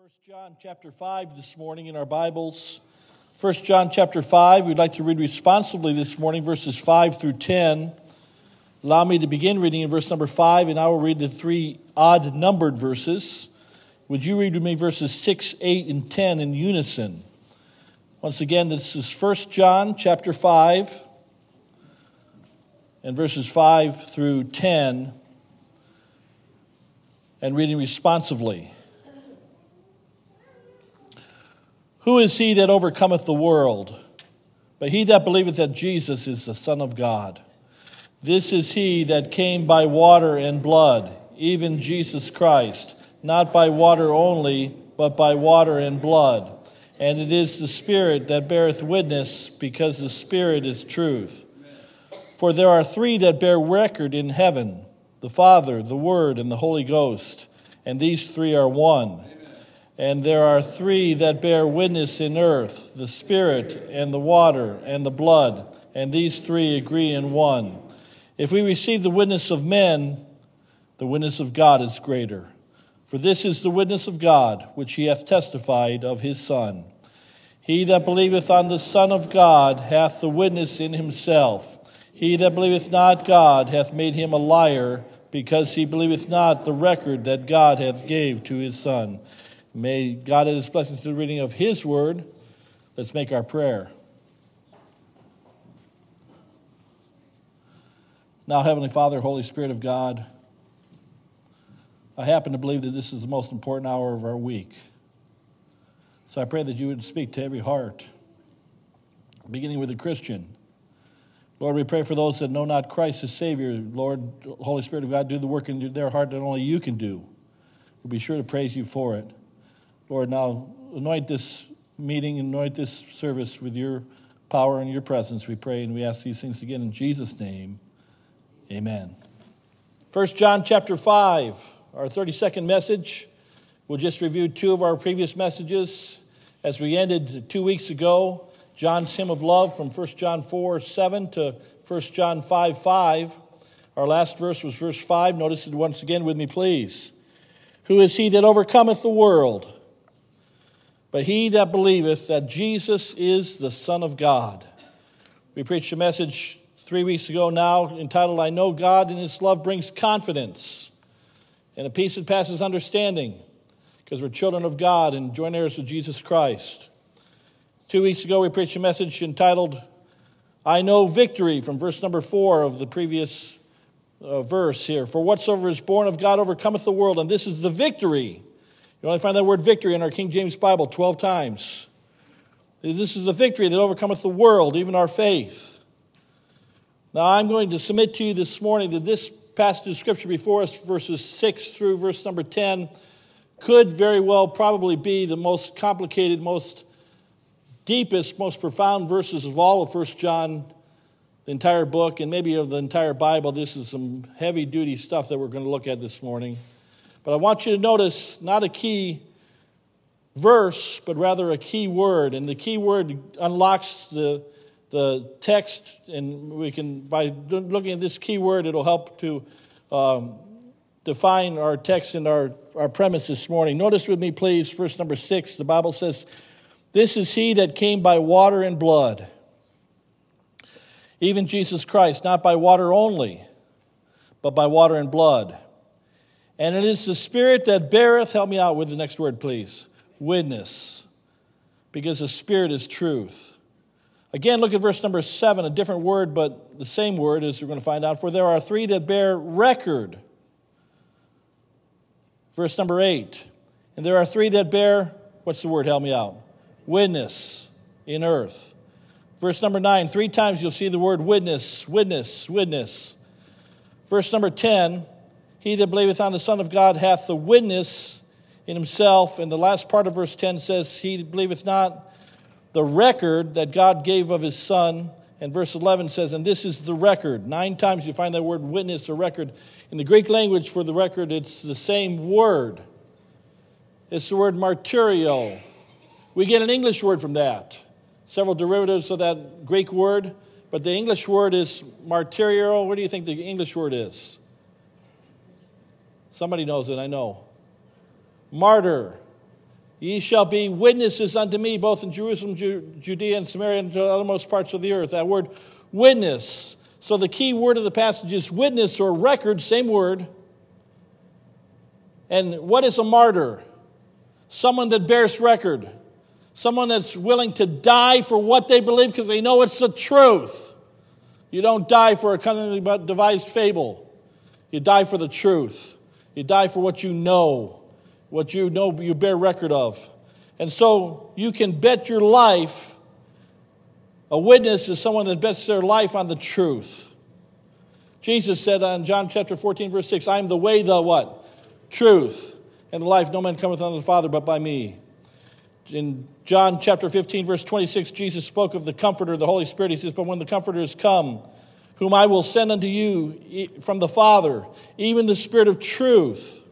1 John chapter 5 this morning in our Bibles. 1 John chapter 5, we'd like to read responsibly this morning verses 5 through 10. Allow me to begin reading in verse number 5, and I will read the three odd numbered verses. Would you read with me verses 6, 8, and 10 in unison? Once again, this is 1 John chapter 5, and verses 5 through 10, and reading responsively. Who is he that overcometh the world? But he that believeth that Jesus is the Son of God. This is he that came by water and blood, even Jesus Christ, not by water only, but by water and blood. And it is the Spirit that beareth witness, because the Spirit is truth. For there are three that bear record in heaven the Father, the Word, and the Holy Ghost, and these three are one. And there are three that bear witness in earth the Spirit, and the water, and the blood, and these three agree in one. If we receive the witness of men, the witness of God is greater. For this is the witness of God, which he hath testified of his Son. He that believeth on the Son of God hath the witness in himself. He that believeth not God hath made him a liar, because he believeth not the record that God hath gave to his Son. May God add his blessings to the reading of his word. Let's make our prayer. Now, Heavenly Father, Holy Spirit of God, I happen to believe that this is the most important hour of our week. So I pray that you would speak to every heart, beginning with the Christian. Lord, we pray for those that know not Christ as Savior. Lord, Holy Spirit of God, do the work in their heart that only you can do. We'll be sure to praise you for it. Lord, now anoint this meeting, anoint this service with your power and your presence, we pray, and we ask these things again in Jesus' name. Amen. 1 John chapter 5, our 32nd message. We'll just review two of our previous messages. As we ended two weeks ago, John's hymn of love from 1 John 4 7 to 1 John 5 5. Our last verse was verse 5. Notice it once again with me, please. Who is he that overcometh the world? But he that believeth that Jesus is the Son of God. We preached a message three weeks ago now entitled, I Know God and His Love Brings Confidence and a peace that passes understanding because we're children of God and joint heirs with Jesus Christ. Two weeks ago, we preached a message entitled, I Know Victory from verse number four of the previous uh, verse here. For whatsoever is born of God overcometh the world, and this is the victory you only find that word victory in our King James Bible 12 times. This is the victory that overcometh the world, even our faith. Now, I'm going to submit to you this morning that this passage of Scripture before us, verses 6 through verse number 10, could very well probably be the most complicated, most deepest, most profound verses of all of 1 John, the entire book, and maybe of the entire Bible. This is some heavy duty stuff that we're going to look at this morning. But I want you to notice not a key verse, but rather a key word. And the key word unlocks the, the text, and we can, by looking at this key word, it'll help to um, define our text and our, our premise this morning. Notice with me, please, verse number six. The Bible says, This is he that came by water and blood, even Jesus Christ, not by water only, but by water and blood. And it is the Spirit that beareth, help me out with the next word, please, witness, because the Spirit is truth. Again, look at verse number seven, a different word, but the same word, as we're going to find out. For there are three that bear record. Verse number eight. And there are three that bear, what's the word? Help me out. Witness in earth. Verse number nine, three times you'll see the word witness, witness, witness. Verse number 10, he that believeth on the Son of God hath the witness in himself. And the last part of verse 10 says, He believeth not the record that God gave of his Son. And verse 11 says, And this is the record. Nine times you find that word witness or record. In the Greek language for the record, it's the same word. It's the word martyrio. We get an English word from that. Several derivatives of that Greek word, but the English word is martyrio. What do you think the English word is? Somebody knows it, I know. Martyr. Ye shall be witnesses unto me, both in Jerusalem, Judea, and Samaria, and to the uttermost parts of the earth. That word, witness. So the key word of the passage is witness or record, same word. And what is a martyr? Someone that bears record. Someone that's willing to die for what they believe because they know it's the truth. You don't die for a cunningly devised fable. You die for the truth. You die for what you know what you know you bear record of. And so you can bet your life. A witness is someone that bets their life on the truth. Jesus said in John chapter 14, verse 6, I am the way, the what? Truth, and the life. No man cometh unto the Father but by me. In John chapter 15, verse 26, Jesus spoke of the Comforter, the Holy Spirit. He says, But when the Comforter is come, whom I will send unto you from the Father, even the Spirit of truth,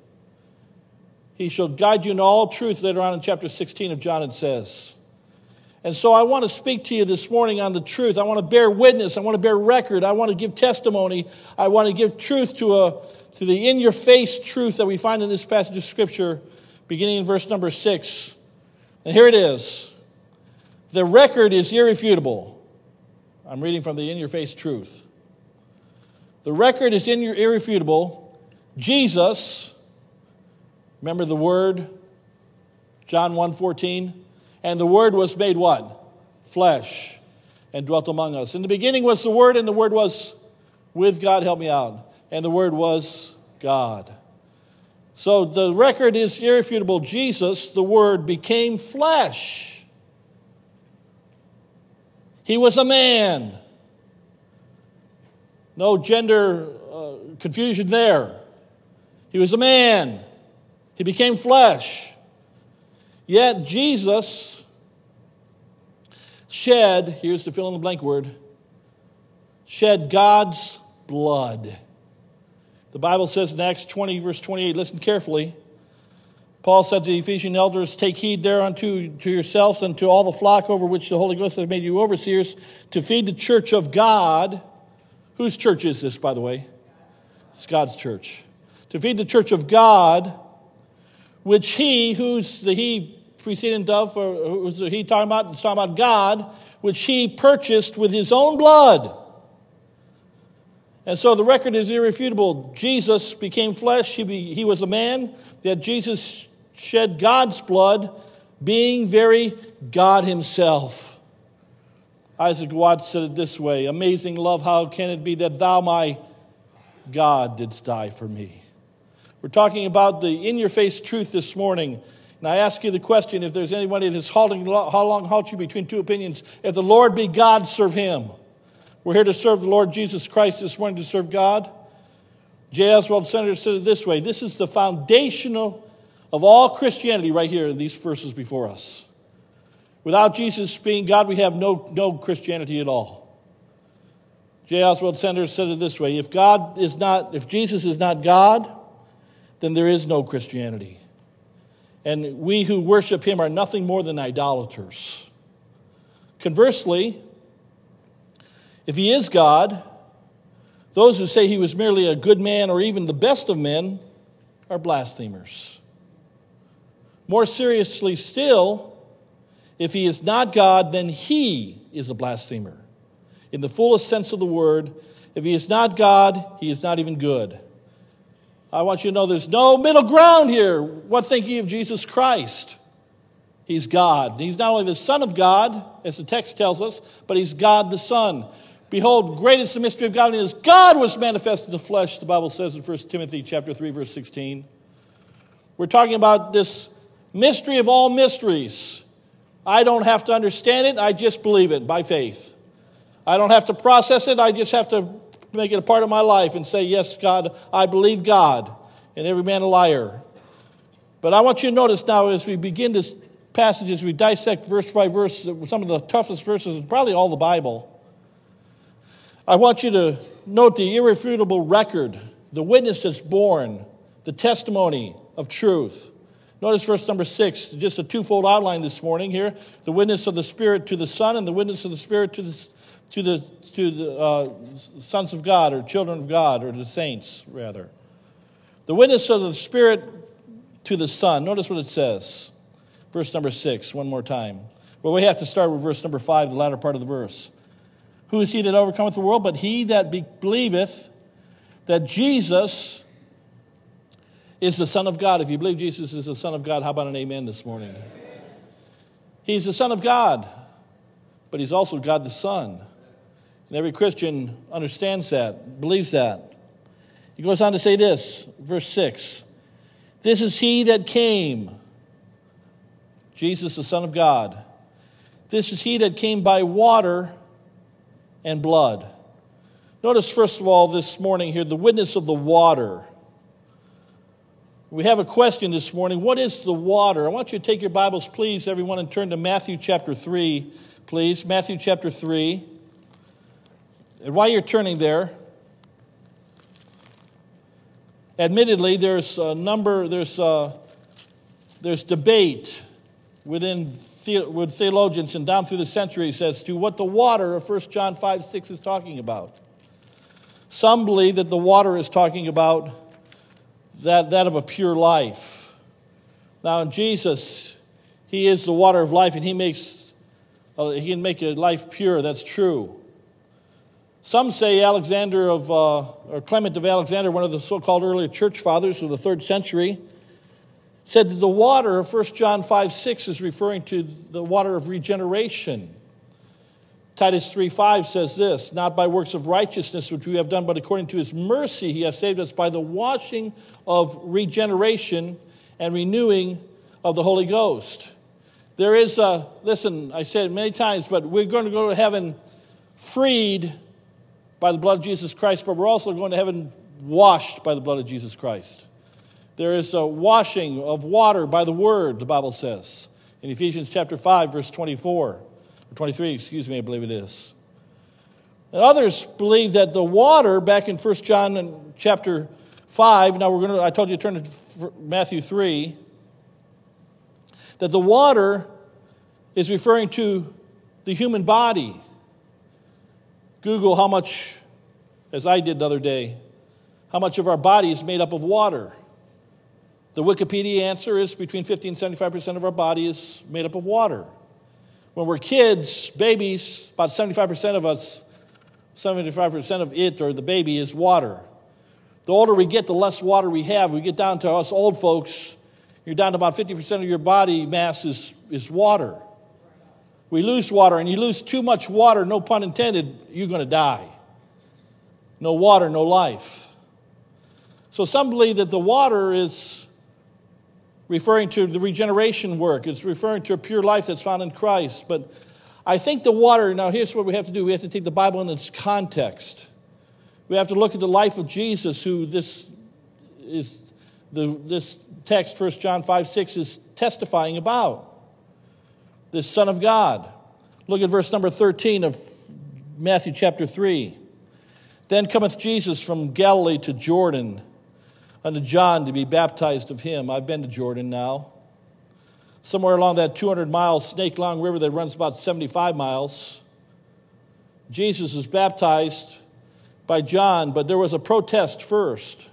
he shall guide you in all truth, later on in chapter 16 of John, it says. And so I want to speak to you this morning on the truth. I want to bear witness. I want to bear record. I want to give testimony. I want to give truth to, a, to the in your face truth that we find in this passage of Scripture, beginning in verse number six. And here it is The record is irrefutable. I'm reading from the in your face truth. The record is in your irrefutable. Jesus, Remember the word? John 1:14. And the word was made what? Flesh and dwelt among us. In the beginning was the word, and the word was with God, help me out. And the word was God. So the record is irrefutable. Jesus, the word, became flesh. He was a man. No gender uh, confusion there. He was a man. He became flesh. Yet Jesus shed, here's the fill in the blank word, shed God's blood. The Bible says in Acts 20, verse 28, listen carefully. Paul said to the Ephesian elders, Take heed thereunto to yourselves and to all the flock over which the Holy Ghost has made you overseers to feed the church of God. Whose church is this, by the way? It's God's church. To feed the church of God which he, who's the he preceding dove, or who's the he talking about? It's talking about God, which he purchased with his own blood. And so the record is irrefutable. Jesus became flesh, he, be, he was a man, yet Jesus shed God's blood, being very God himself. Isaac Watts said it this way Amazing love, how can it be that thou, my God, didst die for me? We're talking about the in your face truth this morning. And I ask you the question if there's anybody that's halting, how long halt you between two opinions? If the Lord be God, serve him. We're here to serve the Lord Jesus Christ this morning to serve God. J. Oswald Sanders said it this way this is the foundational of all Christianity right here in these verses before us. Without Jesus being God, we have no, no Christianity at all. J. Oswald Sanders said it this way if God is not, if Jesus is not God, then there is no Christianity. And we who worship him are nothing more than idolaters. Conversely, if he is God, those who say he was merely a good man or even the best of men are blasphemers. More seriously still, if he is not God, then he is a blasphemer. In the fullest sense of the word, if he is not God, he is not even good. I want you to know there's no middle ground here. What think ye of Jesus Christ? He's God. He's not only the Son of God, as the text tells us, but He's God the Son. Behold, great is the mystery of godliness. God was manifest in the flesh, the Bible says in 1 Timothy chapter 3, verse 16. We're talking about this mystery of all mysteries. I don't have to understand it, I just believe it by faith. I don't have to process it, I just have to make it a part of my life and say, Yes, God, I believe God, and every man a liar. But I want you to notice now as we begin this passage, as we dissect verse by verse, some of the toughest verses in probably all the Bible, I want you to note the irrefutable record, the witness that's borne, the testimony of truth. Notice verse number six, just a twofold outline this morning here the witness of the Spirit to the Son and the witness of the Spirit to the, to the, to the uh, sons of God or children of God or the saints, rather. The witness of the Spirit to the Son. Notice what it says. Verse number six, one more time. Well, we have to start with verse number five, the latter part of the verse. Who is he that overcometh the world? But he that be- believeth that Jesus is the Son of God. If you believe Jesus is the Son of God, how about an amen this morning? He's the Son of God, but he's also God the Son. And every Christian understands that, believes that. He goes on to say this, verse 6 This is he that came, Jesus, the Son of God. This is he that came by water and blood. Notice, first of all, this morning here, the witness of the water. We have a question this morning. What is the water? I want you to take your Bibles, please, everyone, and turn to Matthew chapter 3, please. Matthew chapter 3. And while you're turning there, admittedly, there's a number, there's, a, there's debate within with theologians and down through the centuries as to what the water of 1 John 5 6 is talking about. Some believe that the water is talking about that, that of a pure life. Now, in Jesus, He is the water of life, and He makes uh, He can make a life pure. That's true. Some say Alexander of uh, or Clement of Alexander, one of the so-called early church fathers of the third century, said that the water of 1 John 5 6 is referring to the water of regeneration. Titus 3 5 says this Not by works of righteousness which we have done, but according to his mercy he has saved us by the washing of regeneration and renewing of the Holy Ghost. There is a, listen, I said it many times, but we're going to go to heaven freed by the blood of Jesus Christ, but we're also going to heaven washed by the blood of Jesus Christ. There is a washing of water by the word, the Bible says, in Ephesians chapter 5, verse 24. 23, excuse me, I believe it is. And others believe that the water, back in 1 John chapter 5, now we're going to, I told you to turn to Matthew 3, that the water is referring to the human body. Google how much, as I did the other day, how much of our body is made up of water. The Wikipedia answer is between 50 and 75% of our body is made up of water. When we're kids, babies, about 75% of us, 75% of it or the baby is water. The older we get, the less water we have. We get down to us old folks, you're down to about 50% of your body mass is, is water. We lose water, and you lose too much water, no pun intended, you're going to die. No water, no life. So some believe that the water is referring to the regeneration work. It's referring to a pure life that's found in Christ. But I think the water, now here's what we have to do we have to take the Bible in its context. We have to look at the life of Jesus, who this is the, this text, 1 John 5 6, is testifying about. This Son of God. Look at verse number 13 of Matthew chapter 3. Then cometh Jesus from Galilee to Jordan unto John to be baptized of him. I've been to Jordan now. Somewhere along that 200 mile snake long river that runs about 75 miles, Jesus was baptized by John, but there was a protest first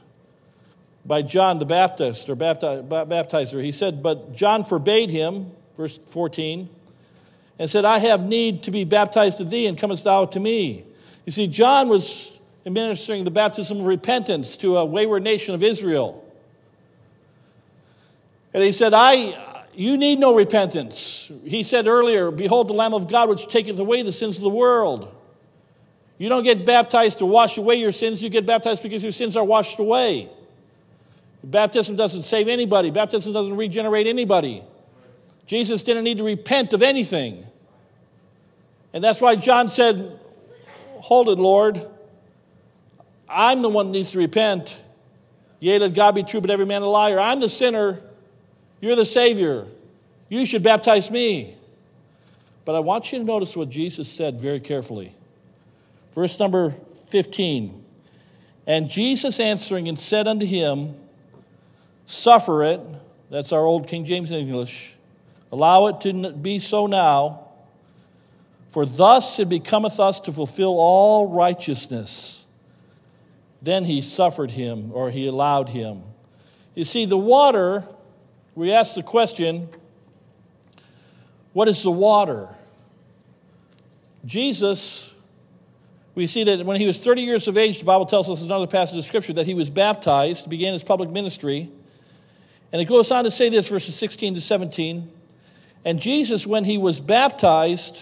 by John the Baptist or baptizer. He said, But John forbade him, verse 14, and said, I have need to be baptized of thee, and comest thou to me. You see, John was administering the baptism of repentance to a wayward nation of Israel. And he said, I, you need no repentance. He said earlier, Behold the Lamb of God which taketh away the sins of the world. You don't get baptized to wash away your sins, you get baptized because your sins are washed away. Baptism doesn't save anybody, baptism doesn't regenerate anybody. Jesus didn't need to repent of anything. And that's why John said, Hold it, Lord. I'm the one that needs to repent. Yea, let God be true, but every man a liar. I'm the sinner. You're the Savior. You should baptize me. But I want you to notice what Jesus said very carefully. Verse number 15. And Jesus answering and said unto him, Suffer it, that's our old King James English, allow it to be so now, for thus it becometh us to fulfill all righteousness. Then he suffered him, or he allowed him. You see, the water, we ask the question What is the water? Jesus, we see that when he was 30 years of age, the Bible tells us in another passage of Scripture that he was baptized, began his public ministry. And it goes on to say this, verses 16 to 17. And Jesus, when he was baptized,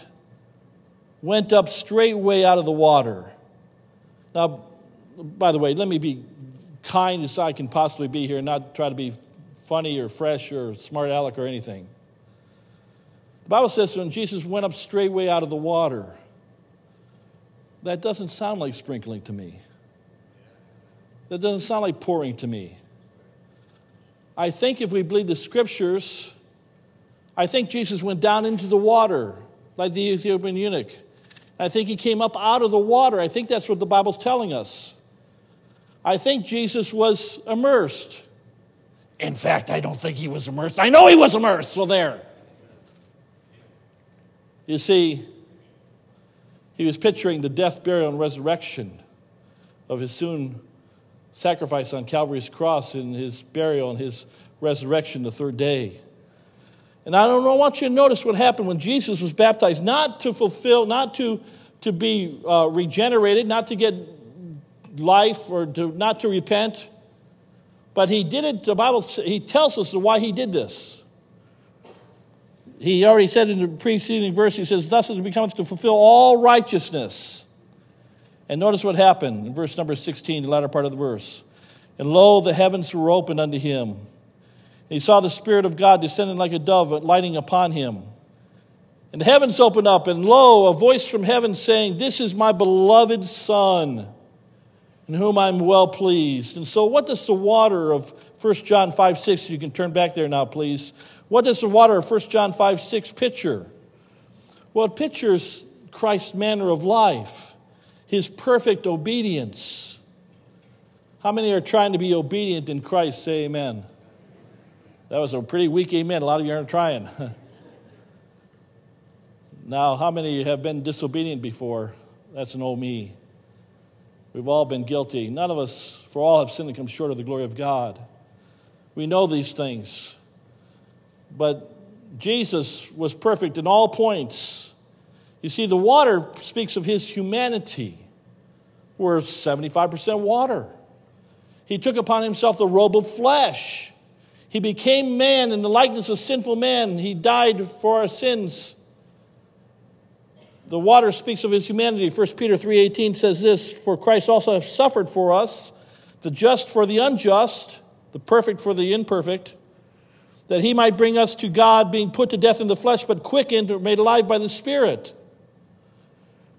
went up straightway out of the water. Now, by the way, let me be kind as I can possibly be here and not try to be funny or fresh or smart aleck or anything. The Bible says when Jesus went up straightway out of the water, that doesn't sound like sprinkling to me. That doesn't sound like pouring to me. I think if we believe the scriptures, I think Jesus went down into the water like the Ethiopian eunuch. I think he came up out of the water. I think that's what the Bible's telling us. I think Jesus was immersed. In fact, I don't think he was immersed. I know he was immersed, so there. You see, he was picturing the death, burial, and resurrection of his soon sacrifice on Calvary's cross and his burial and his resurrection the third day. And I don't know, I want you to notice what happened when Jesus was baptized, not to fulfill, not to, to be uh, regenerated, not to get life or to, not to repent, but he did it, the Bible, he tells us why he did this. He already said in the preceding verse, he says, Thus it becomes to fulfill all righteousness. And notice what happened in verse number 16, the latter part of the verse. And lo, the heavens were opened unto him. He saw the Spirit of God descending like a dove, lighting upon him. And the heavens opened up, and lo, a voice from heaven saying, This is my beloved Son, in whom I'm well pleased. And so, what does the water of 1 John 5 6, you can turn back there now, please. What does the water of 1 John 5 6 picture? Well, it pictures Christ's manner of life, his perfect obedience. How many are trying to be obedient in Christ? Say amen. That was a pretty weak amen. A lot of you aren't trying. now, how many have been disobedient before? That's an old me. We've all been guilty. None of us, for all have sinned and come short of the glory of God. We know these things. But Jesus was perfect in all points. You see, the water speaks of his humanity. We're 75% water. He took upon himself the robe of flesh. He became man in the likeness of sinful man. He died for our sins. The water speaks of his humanity. 1 Peter 3:18 says this, "For Christ also has suffered for us, the just for the unjust, the perfect for the imperfect, that he might bring us to God, being put to death in the flesh, but quickened or made alive by the Spirit."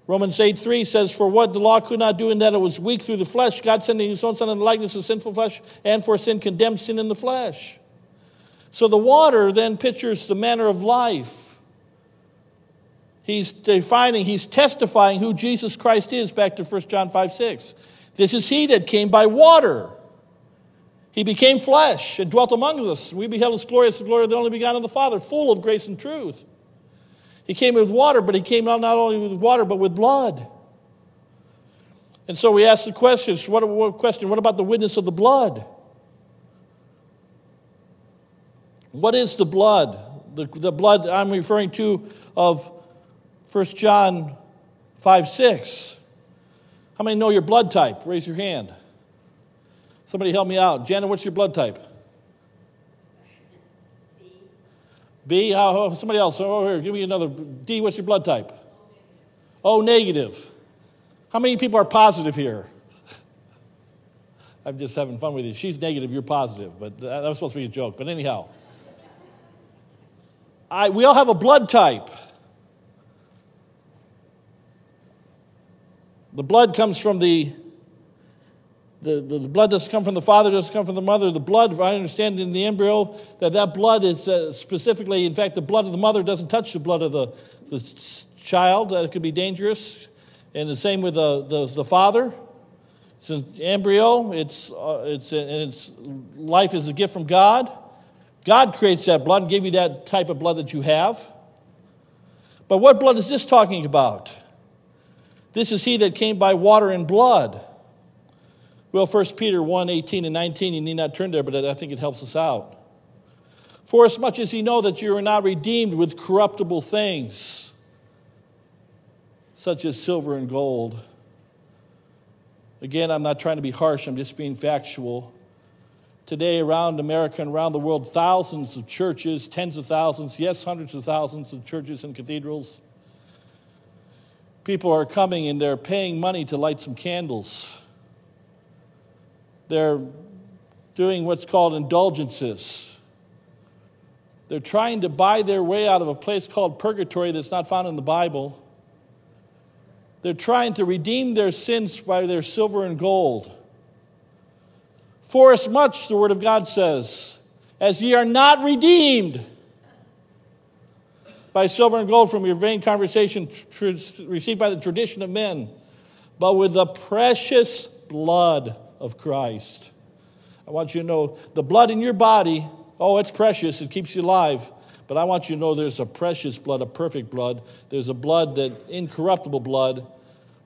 Romans 8 3 says, For what the law could not do in that it was weak through the flesh, God sending his own Son in the likeness of sinful flesh, and for sin condemned sin in the flesh. So the water then pictures the manner of life. He's defining, he's testifying who Jesus Christ is back to 1 John 5 6. This is he that came by water. He became flesh and dwelt among us. We beheld his glory as the glory of the only begotten of the Father, full of grace and truth. He came with water, but he came not only with water, but with blood. And so we ask the questions what, what question? What about the witness of the blood? What is the blood? The, the blood I'm referring to of 1 John 5 6. How many know your blood type? Raise your hand. Somebody help me out. Jenna, what's your blood type? B. B? How, somebody else. Over here, give me another. D, what's your blood type? O negative. How many people are positive here? I'm just having fun with you. She's negative, you're positive, but that was supposed to be a joke. But anyhow. I, we all have a blood type. The blood comes from the, the, the, the, blood doesn't come from the father, doesn't come from the mother. The blood, I understand in the embryo that that blood is uh, specifically, in fact, the blood of the mother doesn't touch the blood of the, the child. That could be dangerous. And the same with the, the, the father. It's an embryo, it's, uh, it's, and its life is a gift from God. God creates that blood and gave you that type of blood that you have. But what blood is this talking about? This is he that came by water and blood. Well, 1 Peter 1 18 and 19, you need not turn there, but I think it helps us out. For as much as ye know that you are not redeemed with corruptible things, such as silver and gold. Again, I'm not trying to be harsh, I'm just being factual. Today, around America and around the world, thousands of churches, tens of thousands, yes, hundreds of thousands of churches and cathedrals. People are coming and they're paying money to light some candles. They're doing what's called indulgences. They're trying to buy their way out of a place called purgatory that's not found in the Bible. They're trying to redeem their sins by their silver and gold. For as much, the Word of God says, as ye are not redeemed by silver and gold from your vain conversation tr- received by the tradition of men, but with the precious blood of Christ. I want you to know the blood in your body Oh, it's precious, it keeps you alive. But I want you to know there's a precious blood, a perfect blood. There's a blood that incorruptible blood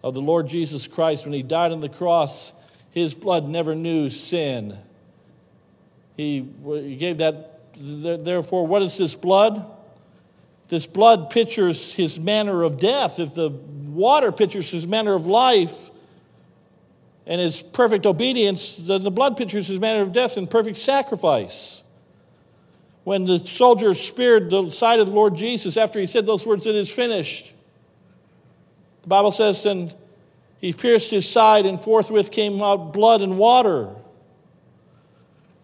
of the Lord Jesus Christ. When he died on the cross, his blood never knew sin. He, he gave that, therefore, what is this blood? This blood pictures his manner of death. If the water pictures his manner of life and his perfect obedience, then the blood pictures his manner of death and perfect sacrifice when the soldier speared the side of the Lord Jesus after he said those words, It is finished. The Bible says, and he pierced his side, and forthwith came out blood and water.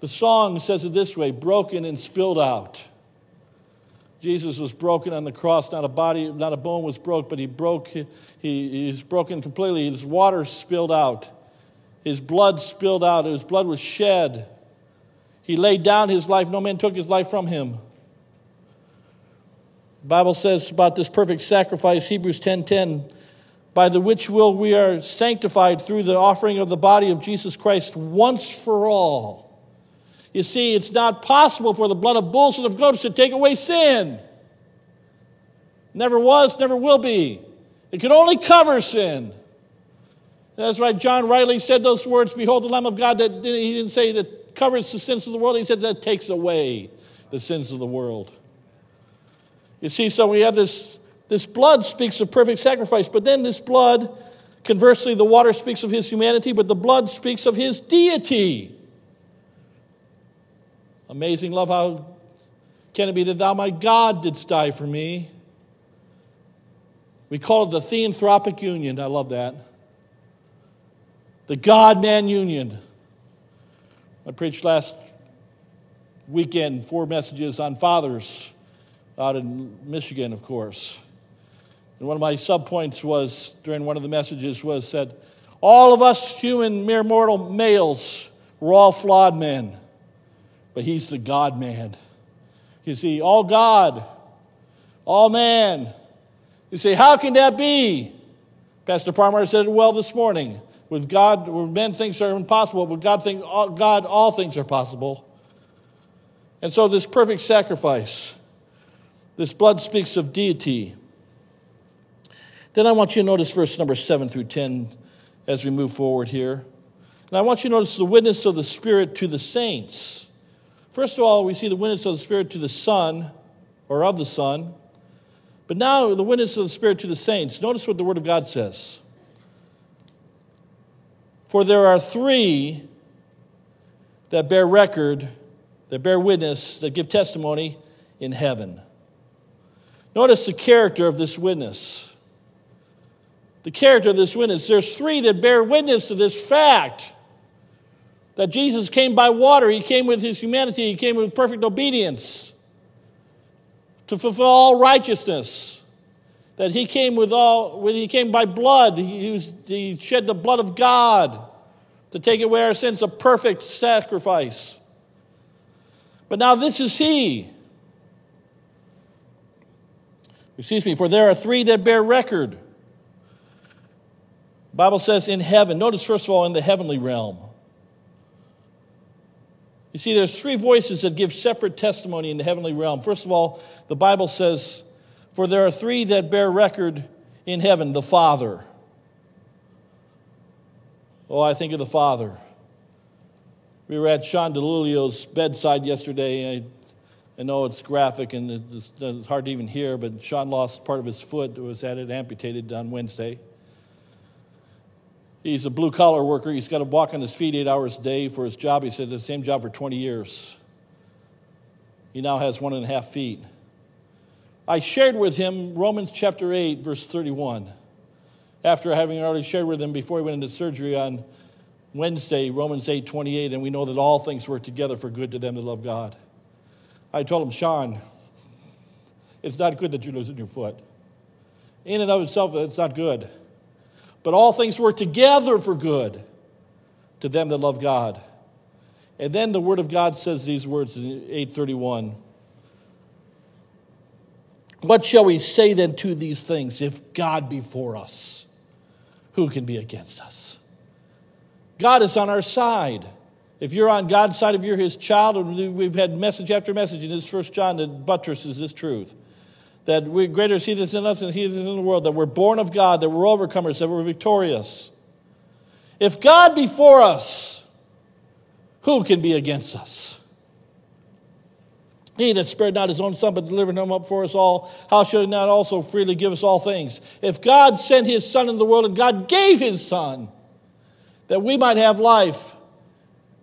The song says it this way broken and spilled out. Jesus was broken on the cross. Not a body, not a bone was broke, but he broke. He, he's broken completely. His water spilled out. His blood spilled out. His blood was shed. He laid down his life, no man took his life from him. The Bible says about this perfect sacrifice, Hebrews 10:10, 10, 10, by the which will we are sanctified through the offering of the body of Jesus Christ once for all. You see, it's not possible for the blood of bulls and of goats to take away sin. Never was, never will be. It can only cover sin. That's right. John rightly said those words, Behold the Lamb of God. That he didn't say that covers the sins of the world. He says that takes away the sins of the world. You see, so we have this, this blood speaks of perfect sacrifice, but then this blood, conversely, the water speaks of his humanity, but the blood speaks of his deity. Amazing love, how can it be that thou, my God, didst die for me? We call it the theanthropic union. I love that. The God man union. I preached last weekend four messages on fathers out in Michigan, of course. And one of my subpoints was during one of the messages was that all of us human, mere mortal males, we're all flawed men, but he's the God man. You see, all God, all man. You say, how can that be? Pastor Palmer said it well this morning. With God, where men things are impossible, with God, think, God, all things are possible. And so, this perfect sacrifice, this blood speaks of deity. Then I want you to notice verse number 7 through 10 as we move forward here. And I want you to notice the witness of the Spirit to the saints. First of all, we see the witness of the Spirit to the Son, or of the Son. But now, the witness of the Spirit to the saints. Notice what the Word of God says. For there are three that bear record, that bear witness, that give testimony in heaven. Notice the character of this witness. The character of this witness. There's three that bear witness to this fact that Jesus came by water, he came with his humanity, he came with perfect obedience to fulfill all righteousness. That he came with all, he came by blood, he, he shed the blood of God to take away our sins, a perfect sacrifice. But now this is he. Excuse me, for there are three that bear record. Bible says in heaven. Notice, first of all, in the heavenly realm. You see, there's three voices that give separate testimony in the heavenly realm. First of all, the Bible says, For there are three that bear record in heaven the Father. Oh, I think of the Father. We were at Sean DeLulio's bedside yesterday. I I know it's graphic and it's, it's hard to even hear, but Sean lost part of his foot, It was had it amputated on Wednesday. He's a blue collar worker. He's got to walk on his feet eight hours a day for his job. He said the same job for 20 years. He now has one and a half feet. I shared with him Romans chapter 8, verse 31. After having already shared with him before he went into surgery on Wednesday, Romans 8, 28, and we know that all things work together for good to them that love God. I told him, Sean, it's not good that you're losing your foot. In and of itself, it's not good. But all things work together for good to them that love God. And then the Word of God says these words in 831. What shall we say then to these things? If God be for us, who can be against us? God is on our side. If you're on God's side, if you're his child, and we've had message after message in this first John that buttresses this truth that we greater is he that's in us than he that's in the world, that we're born of God, that we're overcomers, that we're victorious. If God be for us, who can be against us? He that spared not his own son, but delivered him up for us all, how shall he not also freely give us all things? If God sent his son into the world and God gave his son that we might have life,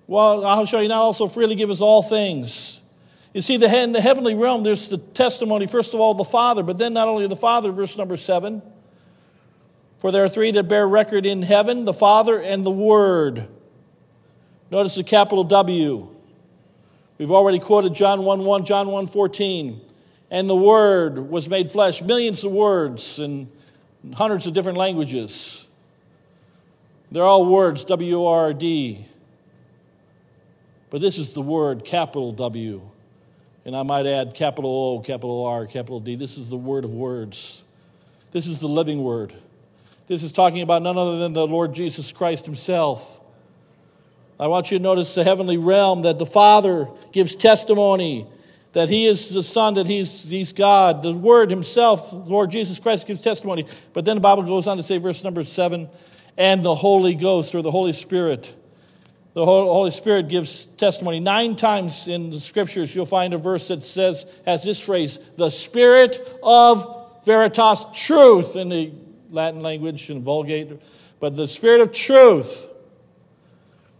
well, how shall he not also freely give us all things? You see, the, in the heavenly realm, there's the testimony, first of all, the Father, but then not only the Father, verse number seven. For there are three that bear record in heaven the Father and the Word. Notice the capital W. We've already quoted John 1 1, John 1 14. And the Word was made flesh, millions of words in hundreds of different languages. They're all words, W R D. But this is the word, capital W. And I might add capital O, capital R, capital D. This is the word of words. This is the living word. This is talking about none other than the Lord Jesus Christ himself. I want you to notice the heavenly realm that the Father gives testimony that He is the Son, that He's, he's God. The Word Himself, Lord Jesus Christ, gives testimony. But then the Bible goes on to say, verse number seven, and the Holy Ghost or the Holy Spirit the Holy Spirit gives testimony. Nine times in the scriptures, you'll find a verse that says, has this phrase, the Spirit of Veritas, truth in the Latin language and Vulgate, but the Spirit of truth.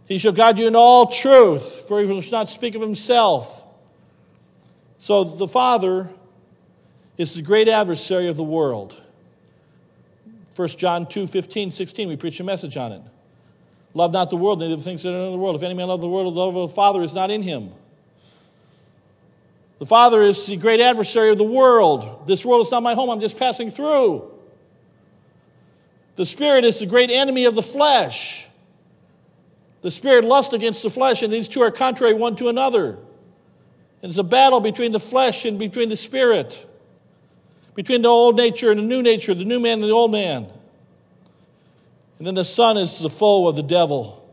He shall guide you in all truth, for he will not speak of himself. So the Father is the great adversary of the world. 1 John 2 15, 16, we preach a message on it. Love not the world, neither the things that are in the world. If any man love the world, the love of the Father is not in him. The Father is the great adversary of the world. This world is not my home, I'm just passing through. The Spirit is the great enemy of the flesh. The Spirit lusts against the flesh, and these two are contrary one to another. And it's a battle between the flesh and between the Spirit, between the old nature and the new nature, the new man and the old man. And then the Son is the foe of the devil.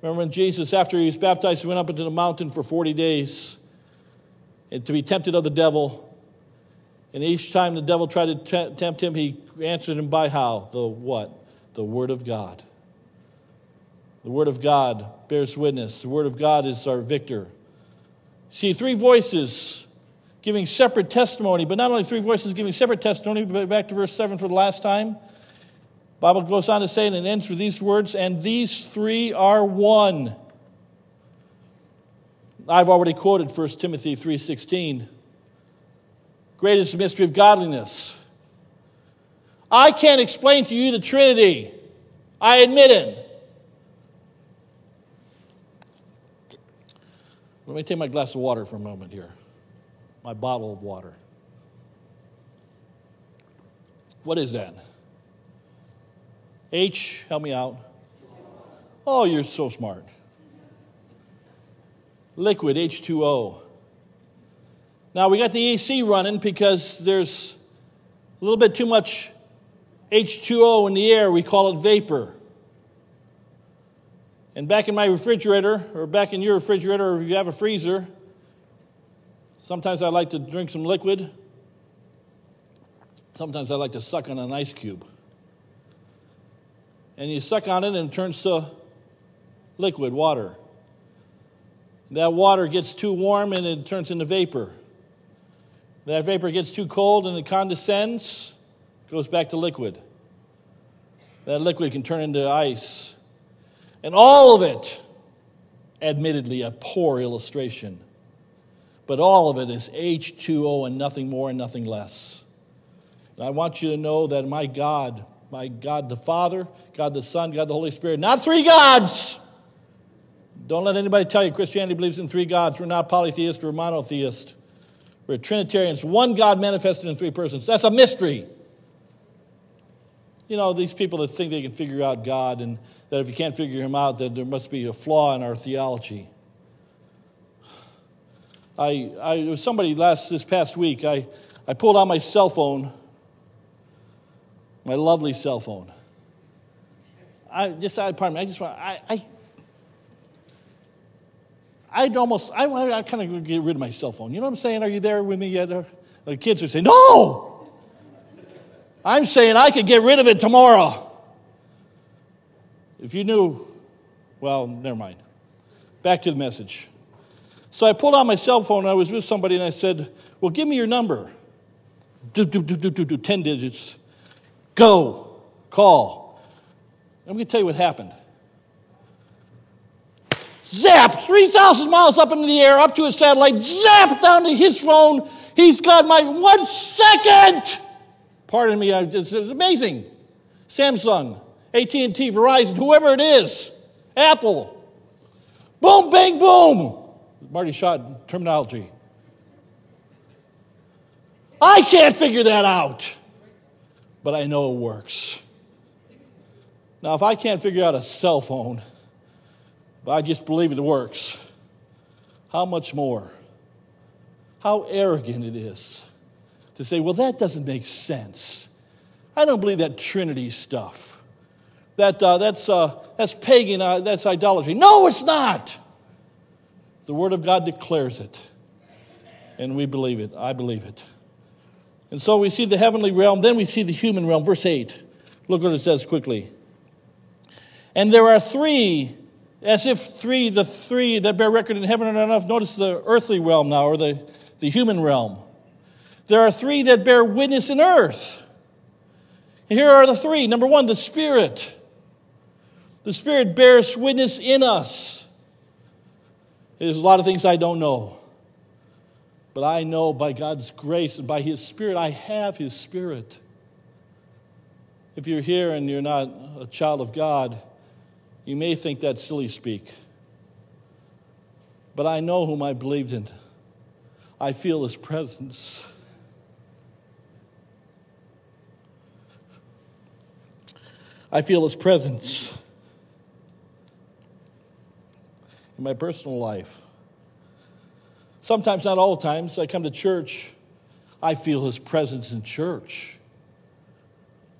Remember when Jesus, after he was baptized, went up into the mountain for 40 days and to be tempted of the devil. And each time the devil tried to tempt him, he answered him by how? The what? The Word of God. The Word of God bears witness. The Word of God is our victor. See, three voices giving separate testimony, but not only three voices giving separate testimony, but back to verse 7 for the last time. Bible goes on to say, and it ends with these words, and these three are one. I've already quoted 1 Timothy 3:16. Great is the mystery of godliness. I can't explain to you the Trinity. I admit it. Let me take my glass of water for a moment here. My bottle of water. What is that? H, help me out. Oh, you're so smart. Liquid, H2O. Now we got the AC running because there's a little bit too much H2O in the air. We call it vapor. And back in my refrigerator, or back in your refrigerator, or if you have a freezer, sometimes I like to drink some liquid. Sometimes I like to suck on an ice cube and you suck on it and it turns to liquid water. That water gets too warm and it turns into vapor. That vapor gets too cold and it condescends, goes back to liquid. That liquid can turn into ice. And all of it, admittedly, a poor illustration, but all of it is H2O and nothing more and nothing less. And I want you to know that my God, my God the Father, God the Son, God the Holy Spirit, not three gods. Don't let anybody tell you Christianity believes in three gods. We're not polytheist, we're monotheist. We're Trinitarians, one God manifested in three persons. That's a mystery. You know, these people that think they can figure out God and that if you can't figure him out, then there must be a flaw in our theology. I, I it was somebody last this past week. I, I pulled out my cell phone, my lovely cell phone. I just, I, pardon me, I just want, I, I I'd almost, I, I kind of get rid of my cell phone. You know what I'm saying? Are you there with me yet? The kids are saying, no! I'm saying I could get rid of it tomorrow. If you knew, well, never mind. Back to the message. So I pulled out my cell phone. And I was with somebody and I said, well, give me your number. Do, do, do, do, do, do, 10 digits. Go. Call. I'm going to tell you what happened zap, 3,000 miles up into the air, up to his satellite, zap down to his phone. He's got my one second. Pardon me, it's, it's amazing. Samsung, AT&T, Verizon, whoever it is, Apple. Boom, bang, boom. Marty Shott terminology. I can't figure that out, but I know it works. Now, if I can't figure out a cell phone, but I just believe it works. How much more? How arrogant it is to say, well, that doesn't make sense. I don't believe that Trinity stuff. That, uh, that's, uh, that's pagan, uh, that's idolatry. No, it's not. The Word of God declares it. And we believe it. I believe it. And so we see the heavenly realm, then we see the human realm. Verse 8. Look what it says quickly. And there are three as if three, the three that bear record in heaven are enough. Notice the earthly realm now, or the, the human realm. There are three that bear witness in earth. here are the three. Number one, the Spirit. The Spirit bears witness in us. There's a lot of things I don't know. But I know by God's grace and by His Spirit, I have His Spirit. If you're here and you're not a child of God, you may think that's silly speak, but I know whom I believed in. I feel his presence. I feel his presence in my personal life. Sometimes, not all times, I come to church, I feel his presence in church.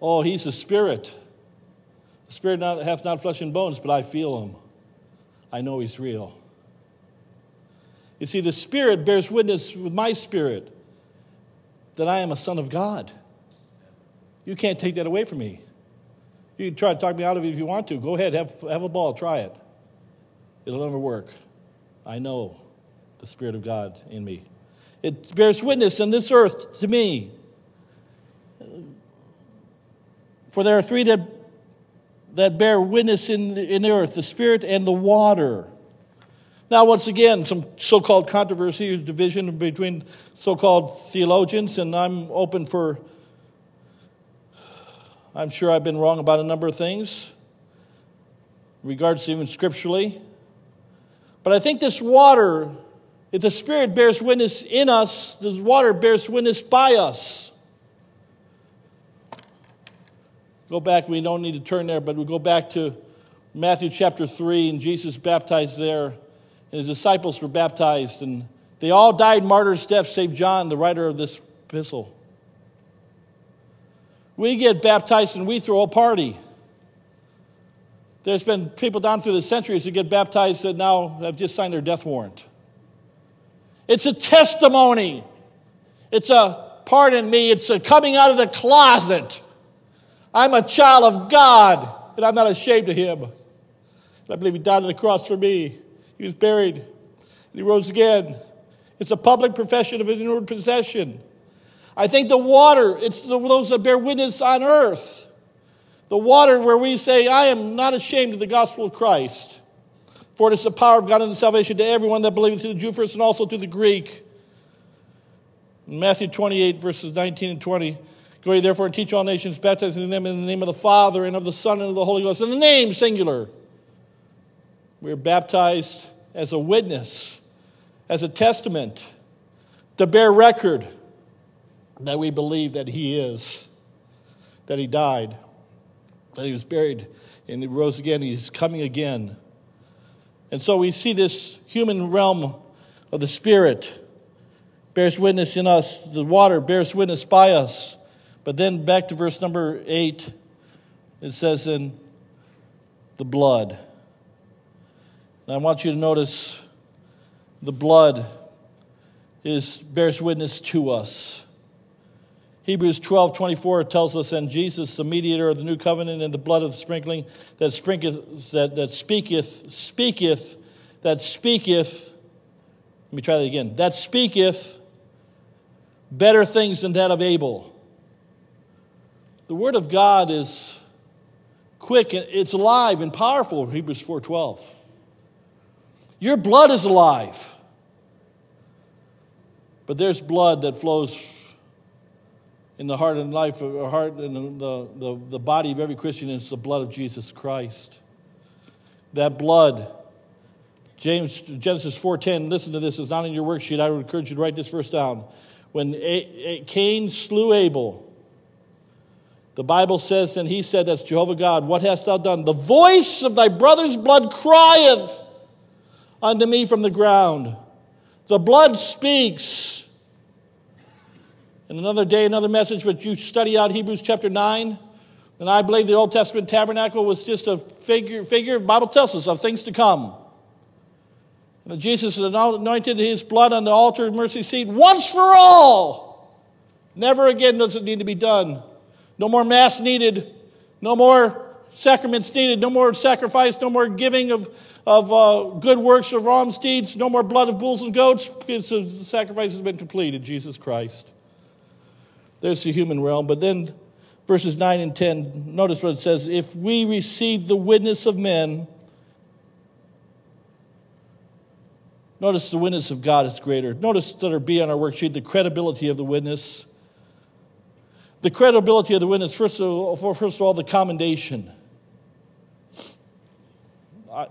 Oh, he's a spirit. The Spirit not, hath not flesh and bones, but I feel him. I know he's real. You see, the Spirit bears witness with my spirit that I am a son of God. You can't take that away from me. You can try to talk me out of it if you want to. Go ahead, have, have a ball, try it. It'll never work. I know the Spirit of God in me. It bears witness in this earth to me. For there are three that that bear witness in, in the earth, the spirit and the water. Now, once again, some so called controversy, or division between so called theologians, and I'm open for, I'm sure I've been wrong about a number of things, in regards to even scripturally. But I think this water, if the Spirit bears witness in us, the water bears witness by us. Go back, we don't need to turn there, but we go back to Matthew chapter 3, and Jesus baptized there, and his disciples were baptized, and they all died martyrs' death, save John, the writer of this epistle. We get baptized and we throw a party. There's been people down through the centuries who get baptized that now have just signed their death warrant. It's a testimony. It's a, pardon me, it's a coming out of the closet. I'm a child of God, and I'm not ashamed of him. I believe he died on the cross for me. He was buried. And he rose again. It's a public profession of an inward possession. I think the water, it's the, those that bear witness on earth. The water where we say, I am not ashamed of the gospel of Christ. For it is the power of God unto salvation to everyone that believes, to the Jew first and also to the Greek. In Matthew 28, verses 19 and 20. Go ye therefore and teach all nations, baptizing them in the name of the Father and of the Son and of the Holy Ghost. In the name, singular. We are baptized as a witness, as a testament, to bear record that we believe that He is, that He died, that He was buried, and He rose again. He's coming again. And so we see this human realm of the Spirit bears witness in us, the water bears witness by us. But then back to verse number eight, it says, in the blood. And I want you to notice the blood is bears witness to us. Hebrews 12, 24 tells us, and Jesus, the mediator of the new covenant, and the blood of the sprinkling that, that, that speaketh, speaketh, that speaketh, let me try that again, that speaketh better things than that of Abel. The word of God is quick, and it's alive and powerful, Hebrews 4:12. Your blood is alive. But there's blood that flows in the heart and life of heart and the, the, the body of every Christian, is the blood of Jesus Christ. That blood, James Genesis 4:10, listen to this, it's not in your worksheet. I would encourage you to write this verse down. When Cain slew Abel, the Bible says, and he said, That's Jehovah God, what hast thou done? The voice of thy brother's blood crieth unto me from the ground. The blood speaks. And another day, another message, but you study out Hebrews chapter 9. And I believe the Old Testament tabernacle was just a figure, figure Bible tells us, of things to come. And Jesus anointed his blood on the altar of mercy seat once for all. Never again does it need to be done. No more mass needed. No more sacraments needed. No more sacrifice. No more giving of, of uh, good works of alms deeds. No more blood of bulls and goats because the sacrifice has been completed, Jesus Christ. There's the human realm. But then verses 9 and 10, notice what it says. If we receive the witness of men, notice the witness of God is greater. Notice that there be on our worksheet the credibility of the witness. The credibility of the witness, first of all, first of all the commendation. I,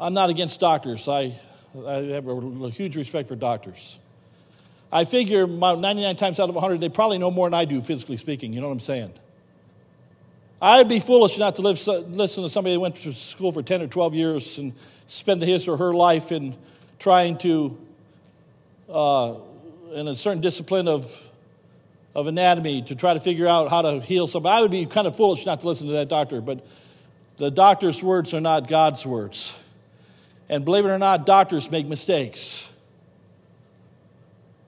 I'm not against doctors. I, I have a huge respect for doctors. I figure about 99 times out of 100, they probably know more than I do, physically speaking. You know what I'm saying? I'd be foolish not to live, listen to somebody that went to school for 10 or 12 years and spend his or her life in trying to uh, in a certain discipline of, of anatomy to try to figure out how to heal somebody. I would be kind of foolish not to listen to that doctor, but the doctor's words are not God's words. And believe it or not, doctors make mistakes.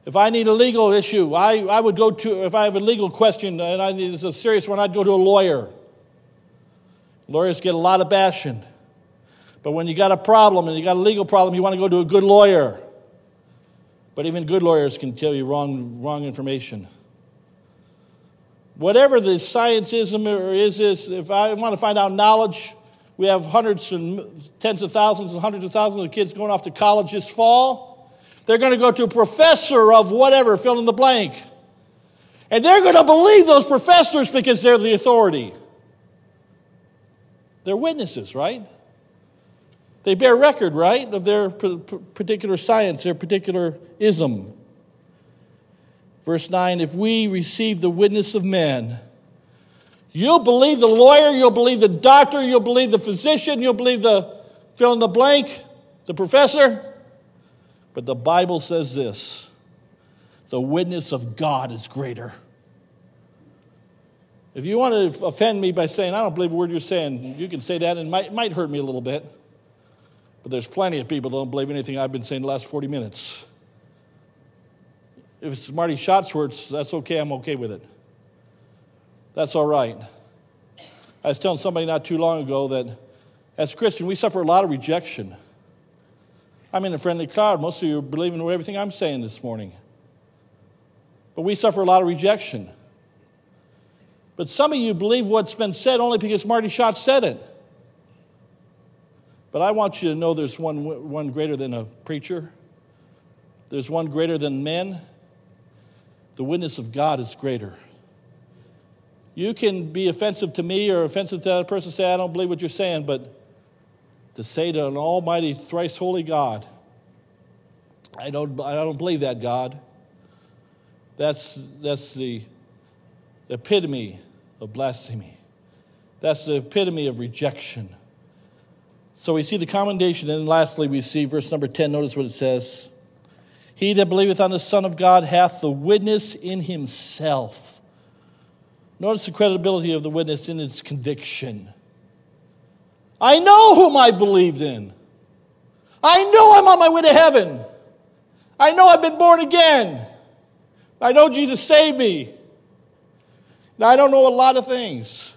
If I need a legal issue, I, I would go to, if I have a legal question and I need it's a serious one, I'd go to a lawyer. Lawyers get a lot of bashing. But when you got a problem and you got a legal problem, you want to go to a good lawyer. But even good lawyers can tell you wrong, wrong information. Whatever the science is or is this, if I want to find out knowledge, we have hundreds and tens of thousands and hundreds of thousands of kids going off to college this fall. They're going to go to a professor of whatever, fill in the blank. And they're going to believe those professors because they're the authority. They're witnesses, right? They bear record, right, of their particular science, their particular ism. Verse 9 If we receive the witness of men, you'll believe the lawyer, you'll believe the doctor, you'll believe the physician, you'll believe the fill in the blank, the professor. But the Bible says this the witness of God is greater. If you want to offend me by saying, I don't believe a word you're saying, you can say that and it might, might hurt me a little bit. But there's plenty of people that don't believe anything I've been saying the last 40 minutes. If it's Marty Shott's words, that's okay. I'm okay with it. That's all right. I was telling somebody not too long ago that As a Christian, we suffer a lot of rejection. I'm in a friendly crowd. Most of you are believing everything I'm saying this morning. But we suffer a lot of rejection. But some of you believe what's been said only because Marty Shott said it. But I want you to know there's one, one greater than a preacher, there's one greater than men. The witness of God is greater. You can be offensive to me or offensive to that person, say, I don't believe what you're saying, but to say to an almighty, thrice holy God, I don't, I don't believe that, God. That's, that's the epitome of blasphemy. That's the epitome of rejection. So we see the commendation, and lastly, we see verse number 10. Notice what it says He that believeth on the Son of God hath the witness in himself. Notice the credibility of the witness in its conviction. I know whom I believed in. I know I'm on my way to heaven. I know I've been born again. I know Jesus saved me. Now, I don't know a lot of things,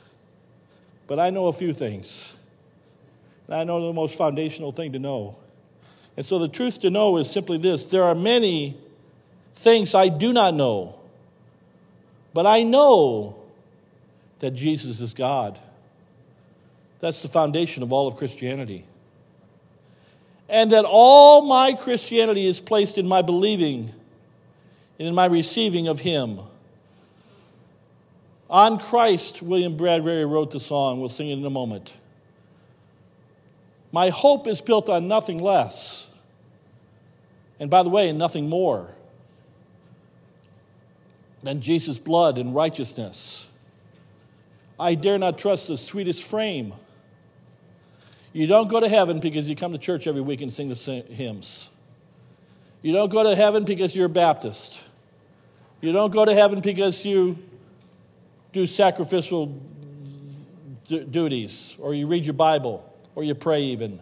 but I know a few things. I know the most foundational thing to know. And so the truth to know is simply this there are many things I do not know, but I know that Jesus is God. That's the foundation of all of Christianity. And that all my Christianity is placed in my believing and in my receiving of Him. On Christ, William Bradbury wrote the song. We'll sing it in a moment. My hope is built on nothing less. And by the way, nothing more than Jesus' blood and righteousness. I dare not trust the sweetest frame you don't go to heaven because you come to church every week and sing the hymns. You don't go to heaven because you're a Baptist. You don't go to heaven because you do sacrificial d- duties or you read your Bible or you pray even.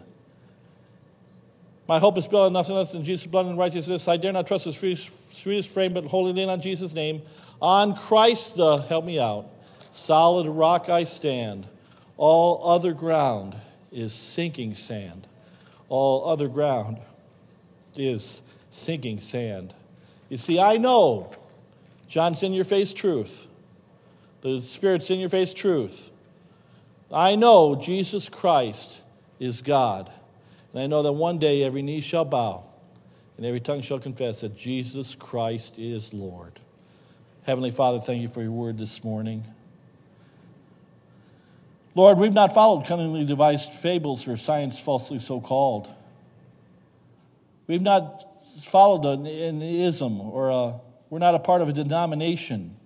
My hope is built on nothing less than Jesus' blood and righteousness. I dare not trust the sweetest frame, but wholly lean on Jesus' name. On Christ, the, help me out, solid rock I stand. All other ground is sinking sand. All other ground is sinking sand. You see, I know John's in your face truth. The Spirit's in your face truth. I know Jesus Christ is God. And I know that one day every knee shall bow and every tongue shall confess that Jesus Christ is Lord. Heavenly Father, thank you for your word this morning. Lord, we've not followed cunningly devised fables or science falsely so called. We've not followed an, an ism or a, we're not a part of a denomination.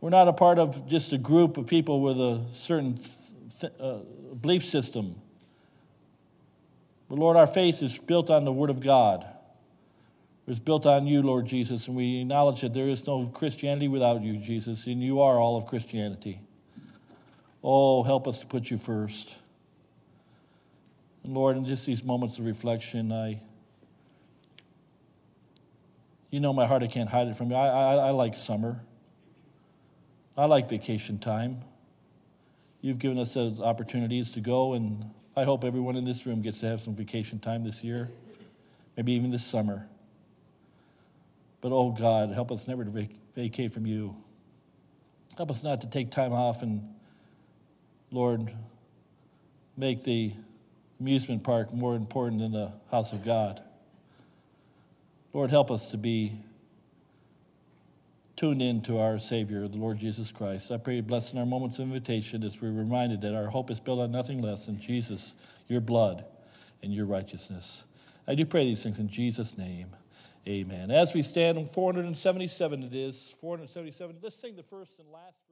We're not a part of just a group of people with a certain th- uh, belief system. But Lord, our faith is built on the Word of God. It's built on you, Lord Jesus, and we acknowledge that there is no Christianity without you, Jesus, and you are all of Christianity. Oh, help us to put you first. And Lord, in just these moments of reflection, I, you know my heart, I can't hide it from you. I, I, I like summer. I like vacation time. You've given us those opportunities to go, and I hope everyone in this room gets to have some vacation time this year, maybe even this summer. But oh God, help us never to vac- vacate from you. Help us not to take time off and Lord, make the amusement park more important than the house of God. Lord, help us to be tuned in to our Savior, the Lord Jesus Christ. I pray, you bless in our moments of invitation as we're reminded that our hope is built on nothing less than Jesus, your blood, and your righteousness. I do pray these things in Jesus' name. Amen. As we stand on 477, it is 477. Let's sing the first and last.